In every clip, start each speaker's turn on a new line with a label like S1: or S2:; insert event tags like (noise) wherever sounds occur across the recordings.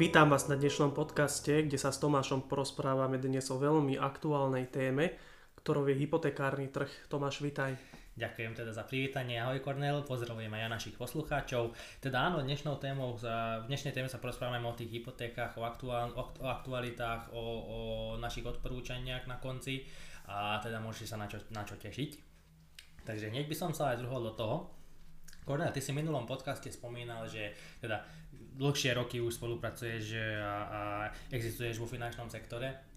S1: Vítam vás na dnešnom podcaste, kde sa s Tomášom porozprávame dnes o veľmi aktuálnej téme, ktorou je hypotekárny trh. Tomáš, vítaj.
S2: Ďakujem teda za privítanie. Ahoj Kornel, pozdravujem aj našich poslucháčov. Teda áno, dnešnou témou, v dnešnej téme sa porozprávame o tých hypotékach, o, aktuál, o aktualitách, o, o našich odporúčaniach na konci a teda môžete sa na čo, na čo tešiť. Takže hneď by som sa aj zruhol do toho. Kornel, ty si v minulom podcaste spomínal, že teda dlhšie roky už spolupracuješ a, a existuješ vo finančnom sektore.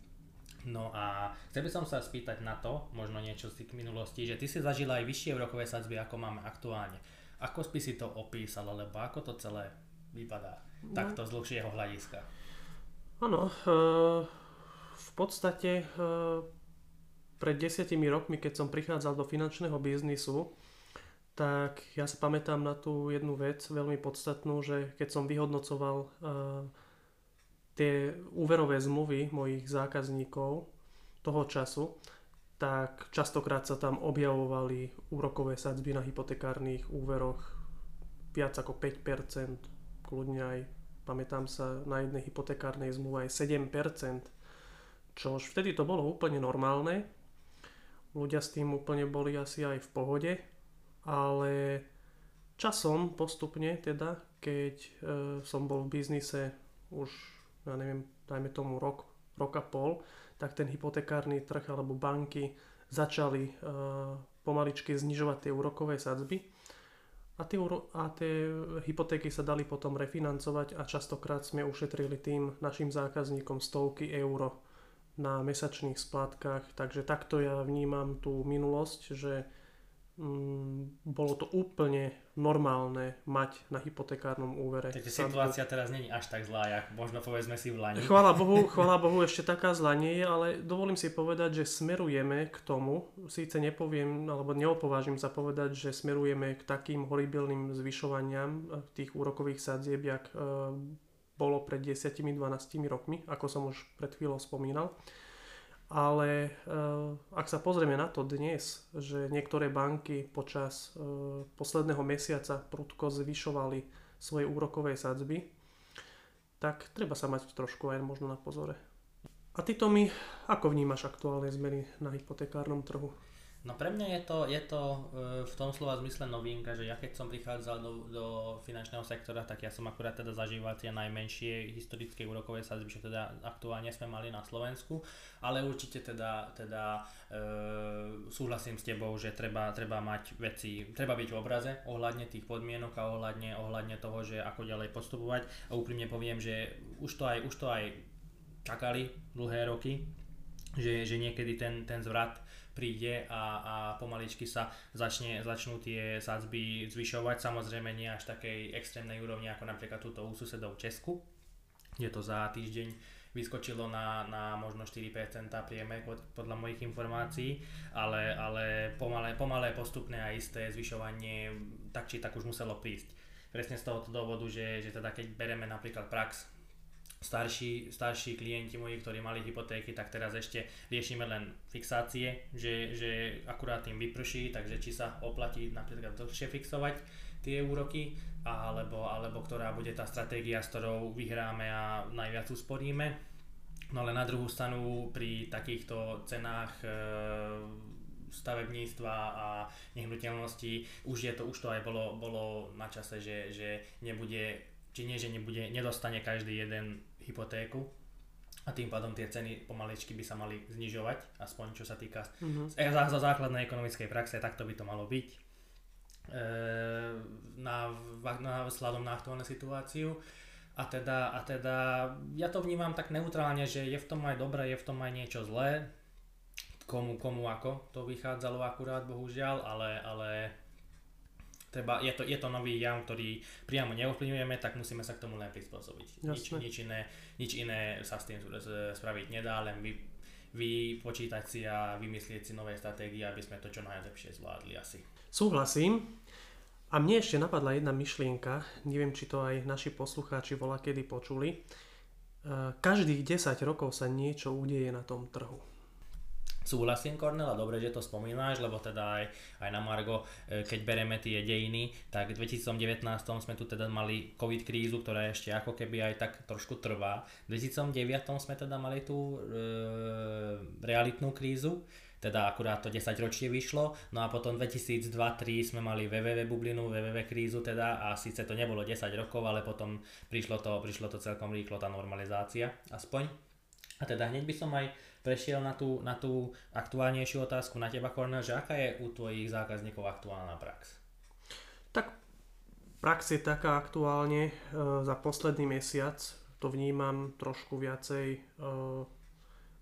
S2: No a chcel by som sa spýtať na to, možno niečo z tých minulosti, že ty si zažil aj vyššie úrokové sadzby, ako máme aktuálne. Ako by si to opísal, alebo ako to celé vypadá no. takto z dlhšieho hľadiska?
S1: Áno, e, v podstate e, pred desiatimi rokmi, keď som prichádzal do finančného biznisu, tak ja sa pamätám na tú jednu vec veľmi podstatnú, že keď som vyhodnocoval uh, tie úverové zmluvy mojich zákazníkov toho času, tak častokrát sa tam objavovali úrokové sadzby na hypotekárnych úveroch viac ako 5%, kľudne aj, pamätám sa, na jednej hypotekárnej zmluve aj 7%, čo už vtedy to bolo úplne normálne. Ľudia s tým úplne boli asi aj v pohode, ale časom postupne teda, keď e, som bol v biznise už, ja neviem, dajme tomu rok, rok a pol, tak ten hypotekárny trh alebo banky začali e, pomaličky znižovať tie úrokové sadzby a tie, a tie hypotéky sa dali potom refinancovať a častokrát sme ušetrili tým našim zákazníkom stovky euro na mesačných splátkach. Takže takto ja vnímam tú minulosť, že bolo to úplne normálne mať na hypotekárnom úvere.
S2: Takže situácia teraz není až tak zlá, jak možno povedzme si v Lani.
S1: Chvála (laughs) Bohu, chvála Bohu, ešte taká zlá nie je, ale dovolím si povedať, že smerujeme k tomu, síce nepoviem, alebo neopovážim sa povedať, že smerujeme k takým horibilným zvyšovaniam eh, tých úrokových sadzieb, jak e, bolo pred 10-12 rokmi, ako som už pred chvíľou spomínal ale uh, ak sa pozrieme na to dnes, že niektoré banky počas uh, posledného mesiaca prudko zvyšovali svoje úrokové sadzby, tak treba sa mať trošku aj možno na pozore. A ty to mi, ako vnímaš aktuálne zmeny na hypotekárnom trhu?
S2: No pre mňa je to, je to e, v tom slova zmysle novinka, že ja keď som prichádzal do, do finančného sektora, tak ja som akurát teda zažíval tie najmenšie historické úrokové sadzby, čo teda aktuálne sme mali na Slovensku, ale určite teda, teda e, súhlasím s tebou, že treba, treba mať veci, treba byť v obraze ohľadne tých podmienok a ohľadne, ohľadne toho, že ako ďalej postupovať. A úprimne poviem, že už to aj, už to aj čakali dlhé roky, že, že niekedy ten, ten zvrat príde a, a pomaličky sa začne, začnú tie sadzby zvyšovať, samozrejme nie až takej extrémnej úrovni ako napríklad túto u susedov Česku, kde to za týždeň vyskočilo na, na možno 4% priemer podľa mojich informácií, ale, ale pomalé, pomalé, postupné a isté zvyšovanie tak či tak už muselo prísť. Presne z tohoto dôvodu, že, že teda keď bereme napríklad prax starší, starší klienti moji, ktorí mali hypotéky, tak teraz ešte riešime len fixácie, že, že akurát im vyprší, takže či sa oplatí napríklad dlhšie fixovať tie úroky, alebo, alebo ktorá bude tá stratégia, s ktorou vyhráme a najviac usporíme. No ale na druhú stranu pri takýchto cenách e, stavebníctva a nehnuteľností už je to, už to aj bolo, bolo na čase, že, že nebude či nie, že nebude, nedostane každý jeden hypotéku a tým pádom tie ceny pomaličky by sa mali znižovať, aspoň čo sa týka mm-hmm. za, za základnej ekonomickej praxe, takto by to malo byť e, na, na, sladom na aktuálnu situáciu. A teda, a teda ja to vnímam tak neutrálne, že je v tom aj dobré, je v tom aj niečo zlé. Komu, komu ako to vychádzalo akurát, bohužiaľ, ale, ale treba, je, to, je to nový jav, ktorý priamo neovplyvňujeme, tak musíme sa k tomu len prispôsobiť. Nič, nič, iné, nič iné sa s tým spraviť nedá, len vy, vypočítať si a vymyslieť si nové stratégie, aby sme to čo najlepšie zvládli asi.
S1: Súhlasím. A mne ešte napadla jedna myšlienka, neviem, či to aj naši poslucháči vola kedy počuli. E, každých 10 rokov sa niečo udeje na tom trhu.
S2: Súhlasím, Cornel, a dobre, že to spomínáš, lebo teda aj, aj na Margo, e, keď bereme tie dejiny, tak v 2019 sme tu teda mali covid krízu, ktorá ešte ako keby aj tak trošku trvá. V 2009 sme teda mali tú e, realitnú krízu, teda akurát to 10 ročie vyšlo, no a potom 2002-2003 sme mali www bublinu, www krízu teda a síce to nebolo 10 rokov, ale potom prišlo to, prišlo to celkom rýchlo tá normalizácia aspoň. A teda hneď by som aj prešiel na tú, na tú aktuálnejšiu otázku na teba, Cornel, že aká je u tvojich zákazníkov aktuálna prax?
S1: Tak prax je taká aktuálne e, za posledný mesiac, to vnímam trošku viacej e,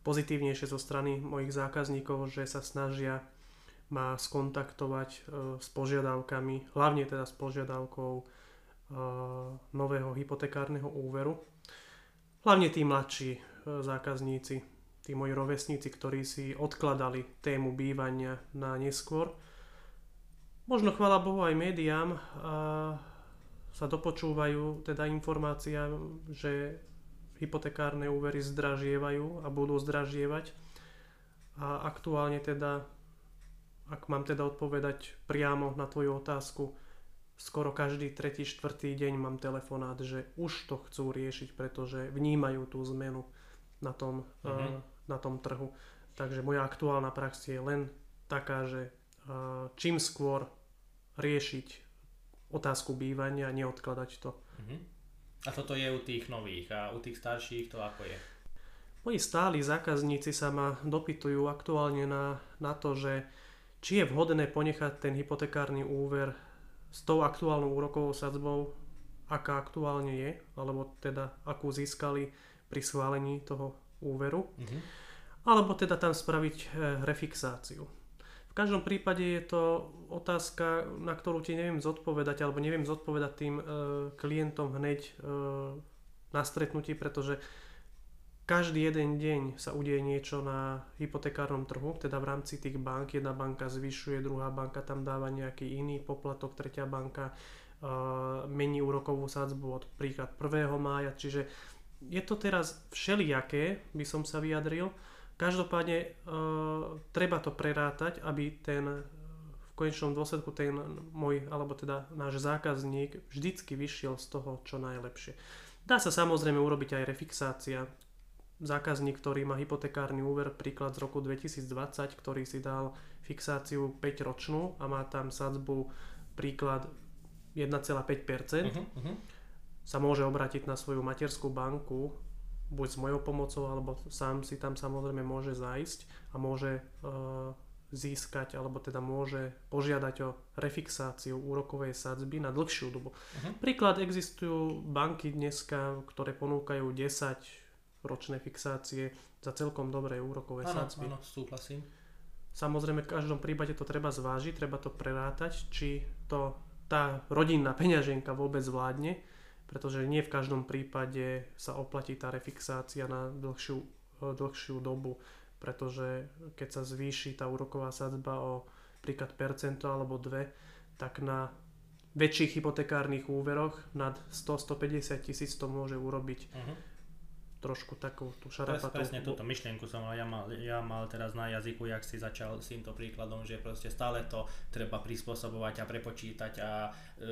S1: pozitívnejšie zo strany mojich zákazníkov, že sa snažia ma skontaktovať e, s požiadavkami, hlavne teda s požiadavkou e, nového hypotekárneho úveru. Hlavne tí mladší e, zákazníci, tí moji rovesníci, ktorí si odkladali tému bývania na neskôr. Možno chvala Bohu aj médiám a sa dopočúvajú teda informácia, že hypotekárne úvery zdražievajú a budú zdražievať. A aktuálne teda, ak mám teda odpovedať priamo na tvoju otázku, skoro každý tretí, štvrtý deň mám telefonát, že už to chcú riešiť, pretože vnímajú tú zmenu na tom, uh, na tom trhu. Takže moja aktuálna prax je len taká, že uh, čím skôr riešiť otázku bývania neodkladať to. Uh-huh.
S2: A toto je u tých nových a u tých starších to ako je?
S1: Moji stáli zákazníci sa ma dopytujú aktuálne na, na to, že či je vhodné ponechať ten hypotekárny úver s tou aktuálnou úrokovou sadzbou, aká aktuálne je, alebo teda akú získali pri schválení toho úveru, mm-hmm. alebo teda tam spraviť e, refixáciu. V každom prípade je to otázka, na ktorú ti neviem zodpovedať, alebo neviem zodpovedať tým e, klientom hneď e, na stretnutí, pretože každý jeden deň sa udeje niečo na hypotekárnom trhu, teda v rámci tých bank. Jedna banka zvyšuje, druhá banka tam dáva nejaký iný poplatok, tretia banka uh, mení úrokovú sadzbu od príklad 1. mája, čiže je to teraz všelijaké, by som sa vyjadril. Každopádne e, treba to prerátať, aby ten v konečnom dôsledku ten môj, alebo teda náš zákazník vždycky vyšiel z toho čo najlepšie. Dá sa samozrejme urobiť aj refixácia. Zákazník, ktorý má hypotekárny úver, príklad z roku 2020, ktorý si dal fixáciu 5 ročnú a má tam sadzbu príklad 1,5%, uh-huh, uh-huh sa môže obrátiť na svoju materskú banku, buď s mojou pomocou, alebo sám si tam samozrejme môže zajsť a môže e, získať, alebo teda môže požiadať o refixáciu úrokovej sadzby na dlhšiu dobu. Uh-huh. Príklad existujú banky dneska, ktoré ponúkajú 10 ročné fixácie za celkom dobré úrokové ano, sadzby.
S2: Áno, súhlasím.
S1: Samozrejme, v každom prípade to treba zvážiť, treba to prerátať, či to tá rodinná peňaženka vôbec vládne pretože nie v každom prípade sa oplatí tá refixácia na dlhšiu, e, dlhšiu dobu, pretože keď sa zvýši tá úroková sadzba o príklad percento alebo dve, tak na väčších hypotekárnych úveroch nad 100-150 tisíc to môže urobiť. Uh-huh trošku takú tú šarapatú.
S2: Presne túto myšlienku som ja mal, ja mal teraz na jazyku, jak si začal s týmto príkladom, že proste stále to treba prispôsobovať a prepočítať a e,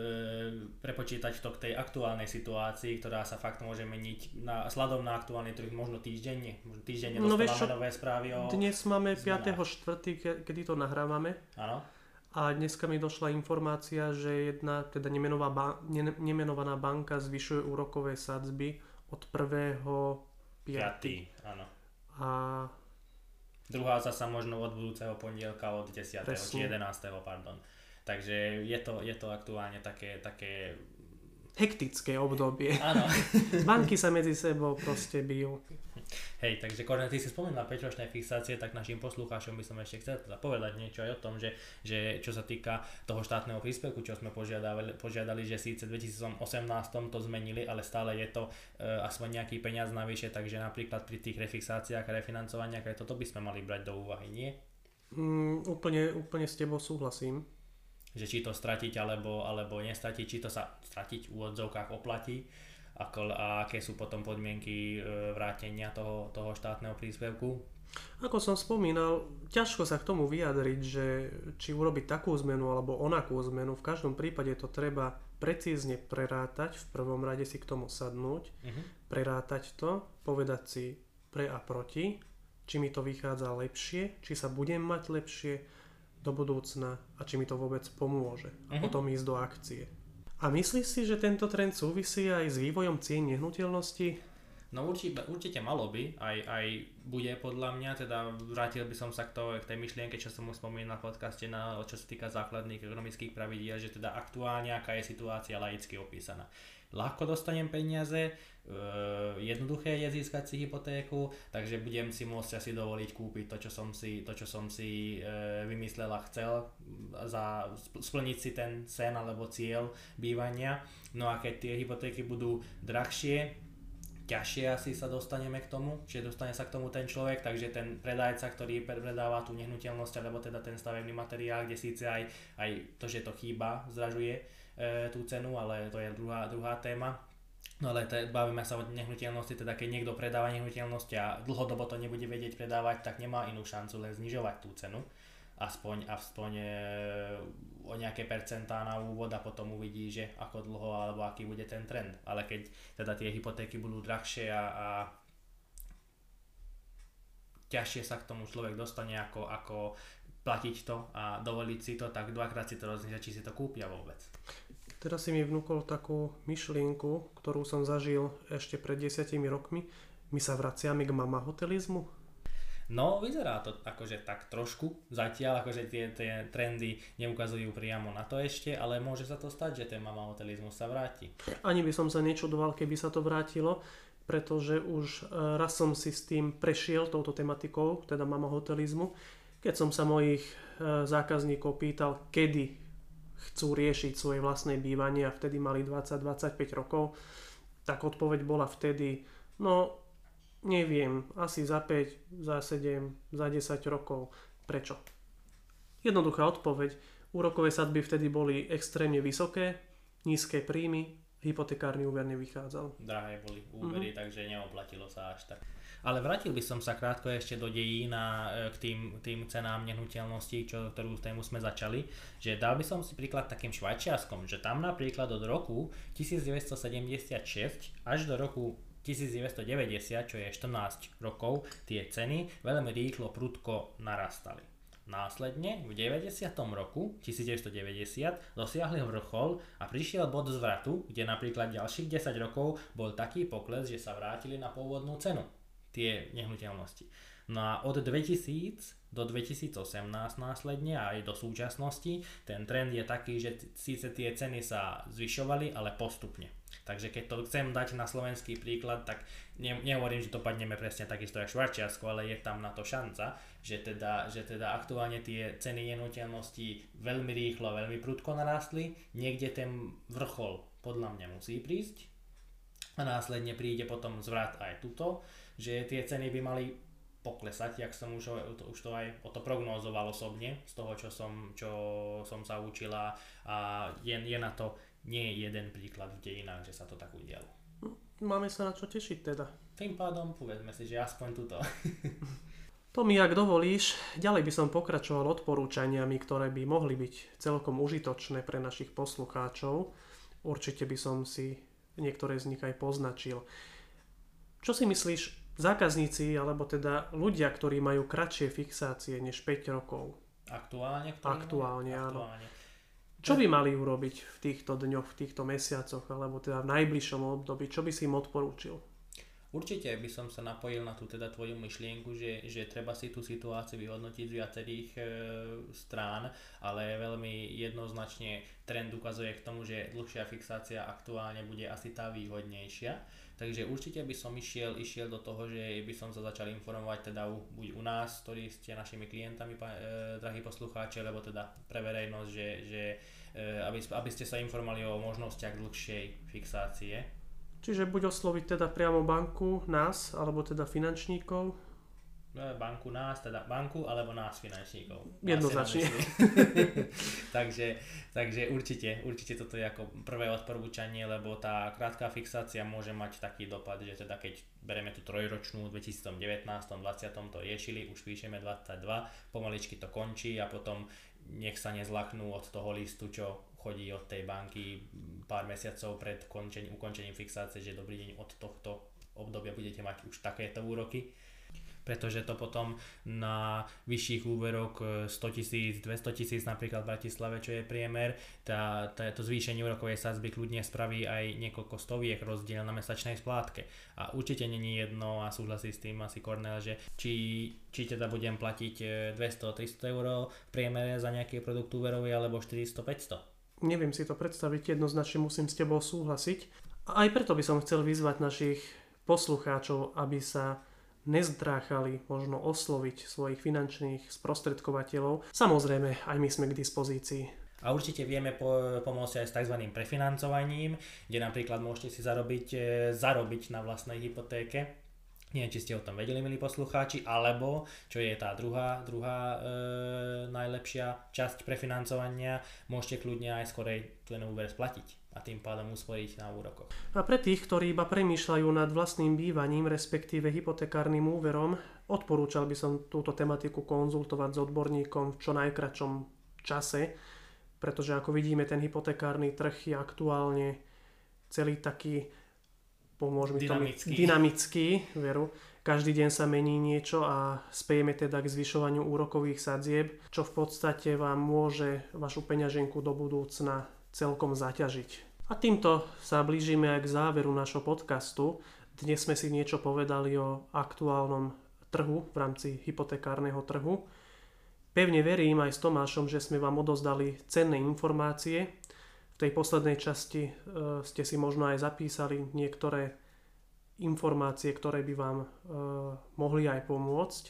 S2: prepočítať to k tej aktuálnej situácii, ktorá sa fakt môže meniť na, sladom na aktuálny trh možno týždenne, možno týždenne no, vieš, nové správy o
S1: Dnes máme 5.4., kedy to nahrávame.
S2: Áno.
S1: A dneska mi došla informácia, že jedna teda nemenová ba- nemenovaná banka zvyšuje úrokové sadzby od 1. 5.
S2: áno.
S1: A
S2: druhá zasa možno od budúceho pondelka od 10. Presne. či 11. pardon. Takže je to, je to aktuálne také, také
S1: hektické obdobie.
S2: Áno. (laughs)
S1: Banky sa medzi sebou proste bijú.
S2: Hej, takže Korne, ty si spomenul 5-ročné fixácie, tak našim poslucháčom by som ešte chcel teda povedať niečo aj o tom, že, že čo sa týka toho štátneho príspevku, čo sme požiadali, požiadali, že síce v 2018 to zmenili, ale stále je to uh, aspoň nejaký peniaz navyše, takže napríklad pri tých refixáciách a refinancovaniach aj toto by sme mali brať do úvahy, nie?
S1: Mm, úplne, úplne s tebou súhlasím.
S2: Že či to stratiť alebo, alebo nestratiť, či to sa stratiť v úvodzovkách oplatí ako, a aké sú potom podmienky e, vrátenia toho, toho štátneho príspevku?
S1: Ako som spomínal, ťažko sa k tomu vyjadriť, že či urobiť takú zmenu alebo onakú zmenu. V každom prípade to treba precízne prerátať, v prvom rade si k tomu sadnúť, uh-huh. prerátať to, povedať si pre a proti, či mi to vychádza lepšie, či sa budem mať lepšie do budúcna a či mi to vôbec pomôže. A uh-huh. potom ísť do akcie. A myslíš si, že tento trend súvisí aj s vývojom cien nehnuteľnosti?
S2: No určite, určite malo by, aj, aj bude podľa mňa, teda vrátil by som sa k, to, k tej myšlienke, čo som už spomínal v podcaste, na, čo sa týka základných ekonomických pravidiel, že teda aktuálne aká je situácia laicky opísaná. Ľahko dostanem peniaze, e, jednoduché je získať si hypotéku, takže budem si môcť asi dovoliť kúpiť to, čo som si, to, čo som si e, vymyslel a chcel, za, splniť si ten sen alebo cieľ bývania. No a keď tie hypotéky budú drahšie, ťažšie asi sa dostaneme k tomu, že dostane sa k tomu ten človek, takže ten predajca, ktorý predáva tú nehnuteľnosť, alebo teda ten stavebný materiál, kde síce aj, aj to, že to chýba, zražuje e, tú cenu, ale to je druhá, druhá téma. No ale te, bavíme sa o nehnuteľnosti, teda keď niekto predáva nehnuteľnosť a dlhodobo to nebude vedieť predávať, tak nemá inú šancu len znižovať tú cenu aspoň, aspoň e, o nejaké percentá na úvod a potom uvidí, že ako dlho alebo aký bude ten trend. Ale keď teda tie hypotéky budú drahšie a, a ťažšie sa k tomu človek dostane ako, ako platiť to a dovoliť si to, tak dvakrát si to rozmýšľa, či si to kúpia vôbec.
S1: Teraz si mi vnúkol takú myšlienku, ktorú som zažil ešte pred desiatimi rokmi. My sa vraciame k mama hotelizmu.
S2: No, vyzerá to akože tak trošku zatiaľ, akože tie, tie trendy neukazujú priamo na to ešte, ale môže sa to stať, že ten mama hotelizmus sa vráti.
S1: Ani by som sa nečudoval, keby sa to vrátilo, pretože už e, raz som si s tým prešiel, touto tematikou, teda mama hotelizmu, keď som sa mojich e, zákazníkov pýtal, kedy chcú riešiť svoje vlastné bývanie a vtedy mali 20-25 rokov, tak odpoveď bola vtedy, no Neviem, asi za 5, za 7, za 10 rokov. Prečo? Jednoduchá odpoveď. Úrokové sadby vtedy boli extrémne vysoké, nízke príjmy, hypotekárny úver nevychádzal.
S2: Drahé boli úvery, mm-hmm. takže neoplatilo sa až tak. Ale vrátil by som sa krátko ešte do dejín a e, k tým, tým cenám nehnuteľností, čo, ktorú tému sme začali, že dal by som si príklad takým švajčiarskom, že tam napríklad od roku 1976 až do roku 1990, čo je 14 rokov, tie ceny veľmi rýchlo prudko narastali. Následne v 90. roku 1990 dosiahli vrchol a prišiel bod zvratu, kde napríklad ďalších 10 rokov bol taký pokles, že sa vrátili na pôvodnú cenu tie nehnuteľnosti. No a od 2000 do 2018 následne aj do súčasnosti ten trend je taký, že síce tie ceny sa zvyšovali, ale postupne. Takže keď to chcem dať na slovenský príklad, tak ne, nehovorím, že to padneme presne takisto ako Švarčiarsko, ale je tam na to šanca, že teda, že teda aktuálne tie ceny nehnuteľností veľmi rýchlo, veľmi prudko narastli. Niekde ten vrchol podľa mňa musí prísť a následne príde potom zvrat aj tuto, že tie ceny by mali poklesať, jak som už, už to aj o to prognózoval osobne, z toho, čo som, čo som sa učila a je, je na to nie je jeden príklad v dejinách, že sa to tak udialo.
S1: Máme sa na čo tešiť teda.
S2: Tým pádom povedzme si, že aspoň túto. (laughs)
S1: mi, ak dovolíš, ďalej by som pokračoval odporúčaniami, ktoré by mohli byť celkom užitočné pre našich poslucháčov. Určite by som si niektoré z nich aj poznačil. Čo si myslíš, zákazníci, alebo teda ľudia, ktorí majú kratšie fixácie než 5 rokov?
S2: Aktuálne?
S1: Aktuálne, áno. Aktuálne čo by mali urobiť v týchto dňoch, v týchto mesiacoch, alebo teda v najbližšom období? Čo by si im odporúčil?
S2: Určite by som sa napojil na tú teda tvoju myšlienku, že, že treba si tú situáciu vyhodnotiť z viacerých e, strán, ale veľmi jednoznačne trend ukazuje k tomu, že dlhšia fixácia aktuálne bude asi tá výhodnejšia. Takže určite by som išiel, išiel do toho, že by som sa začal informovať teda u, buď u nás, ktorí ste našimi klientami, e, drahí poslucháči, alebo teda pre verejnosť, že, že e, aby, aby ste sa informovali o možnostiach dlhšej fixácie
S1: Čiže buď osloviť teda priamo banku, nás, alebo teda finančníkov.
S2: Banku nás, teda banku alebo nás finančníkov.
S1: Jednoznačne. (laughs)
S2: takže, takže určite, určite toto je ako prvé odporúčanie, lebo tá krátka fixácia môže mať taký dopad, že teda keď bereme tú trojročnú v 2019, 20 to riešili, už píšeme 22, pomaličky to končí a potom nech sa nezlachnú od toho listu, čo chodí od tej banky pár mesiacov pred končením, ukončením fixácie, že dobrý deň od tohto obdobia budete mať už takéto úroky pretože to potom na vyšších úverok 100 e, tisíc, 200 tisíc napríklad v Bratislave, čo je priemer, tá, tá, to zvýšenie úrokovej sadzby kľudne spraví aj niekoľko stoviek rozdiel na mesačnej splátke. A určite není jedno a súhlasí s tým asi Cornel, že či, či teda budem platiť 200-300 e, eur v priemere za nejaký produkt úverový alebo 400-500.
S1: Neviem si to predstaviť, jednoznačne musím s tebou súhlasiť. A aj preto by som chcel vyzvať našich poslucháčov, aby sa nezdráchali možno osloviť svojich finančných sprostredkovateľov. Samozrejme, aj my sme k dispozícii.
S2: A určite vieme po, pomôcť aj s tzv. prefinancovaním, kde napríklad môžete si zarobiť, e, zarobiť na vlastnej hypotéke. Neviem, či ste o tom vedeli, milí poslucháči, alebo, čo je tá druhá, druhá e, najlepšia časť prefinancovania, môžete kľudne aj skorej ten úver splatiť a tým pádom usporiť na úrokoch.
S1: A pre tých, ktorí iba premýšľajú nad vlastným bývaním, respektíve hypotekárnym úverom, odporúčal by som túto tematiku konzultovať s odborníkom v čo najkračom čase, pretože ako vidíme, ten hypotekárny trh je aktuálne celý taký, pomôžeme dynamický. To dynamický, veru. Každý deň sa mení niečo a spejeme teda k zvyšovaniu úrokových sadzieb, čo v podstate vám môže vašu peňaženku do budúcna celkom zaťažiť. A týmto sa blížime aj k záveru našho podcastu. Dnes sme si niečo povedali o aktuálnom trhu v rámci hypotekárneho trhu. Pevne verím aj s Tomášom, že sme vám odozdali cenné informácie. Tej poslednej časti e, ste si možno aj zapísali niektoré informácie, ktoré by vám e, mohli aj pomôcť.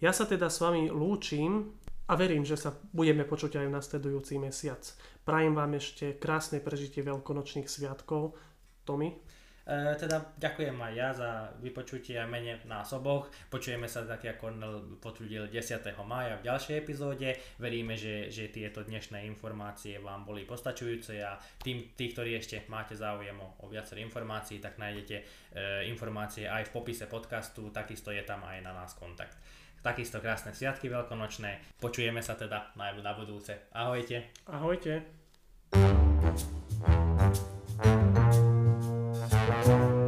S1: Ja sa teda s vami lúčim a verím, že sa budeme počuť aj v nasledujúci mesiac. Prajem vám ešte krásne prežitie veľkonočných sviatkov. Tomi?
S2: E, teda ďakujem aj ja za vypočutie a mene nás oboch. Počujeme sa tak, ako potvrdil 10. mája v ďalšej epizóde. Veríme, že, že tieto dnešné informácie vám boli postačujúce a tým, tí, ktorí ešte máte záujem o, o viaceré informácií, tak nájdete e, informácie aj v popise podcastu, takisto je tam aj na nás kontakt takisto krásne sviatky veľkonočné. Počujeme sa teda na, na budúce. Ahojte.
S1: Ahojte.
S2: Thank you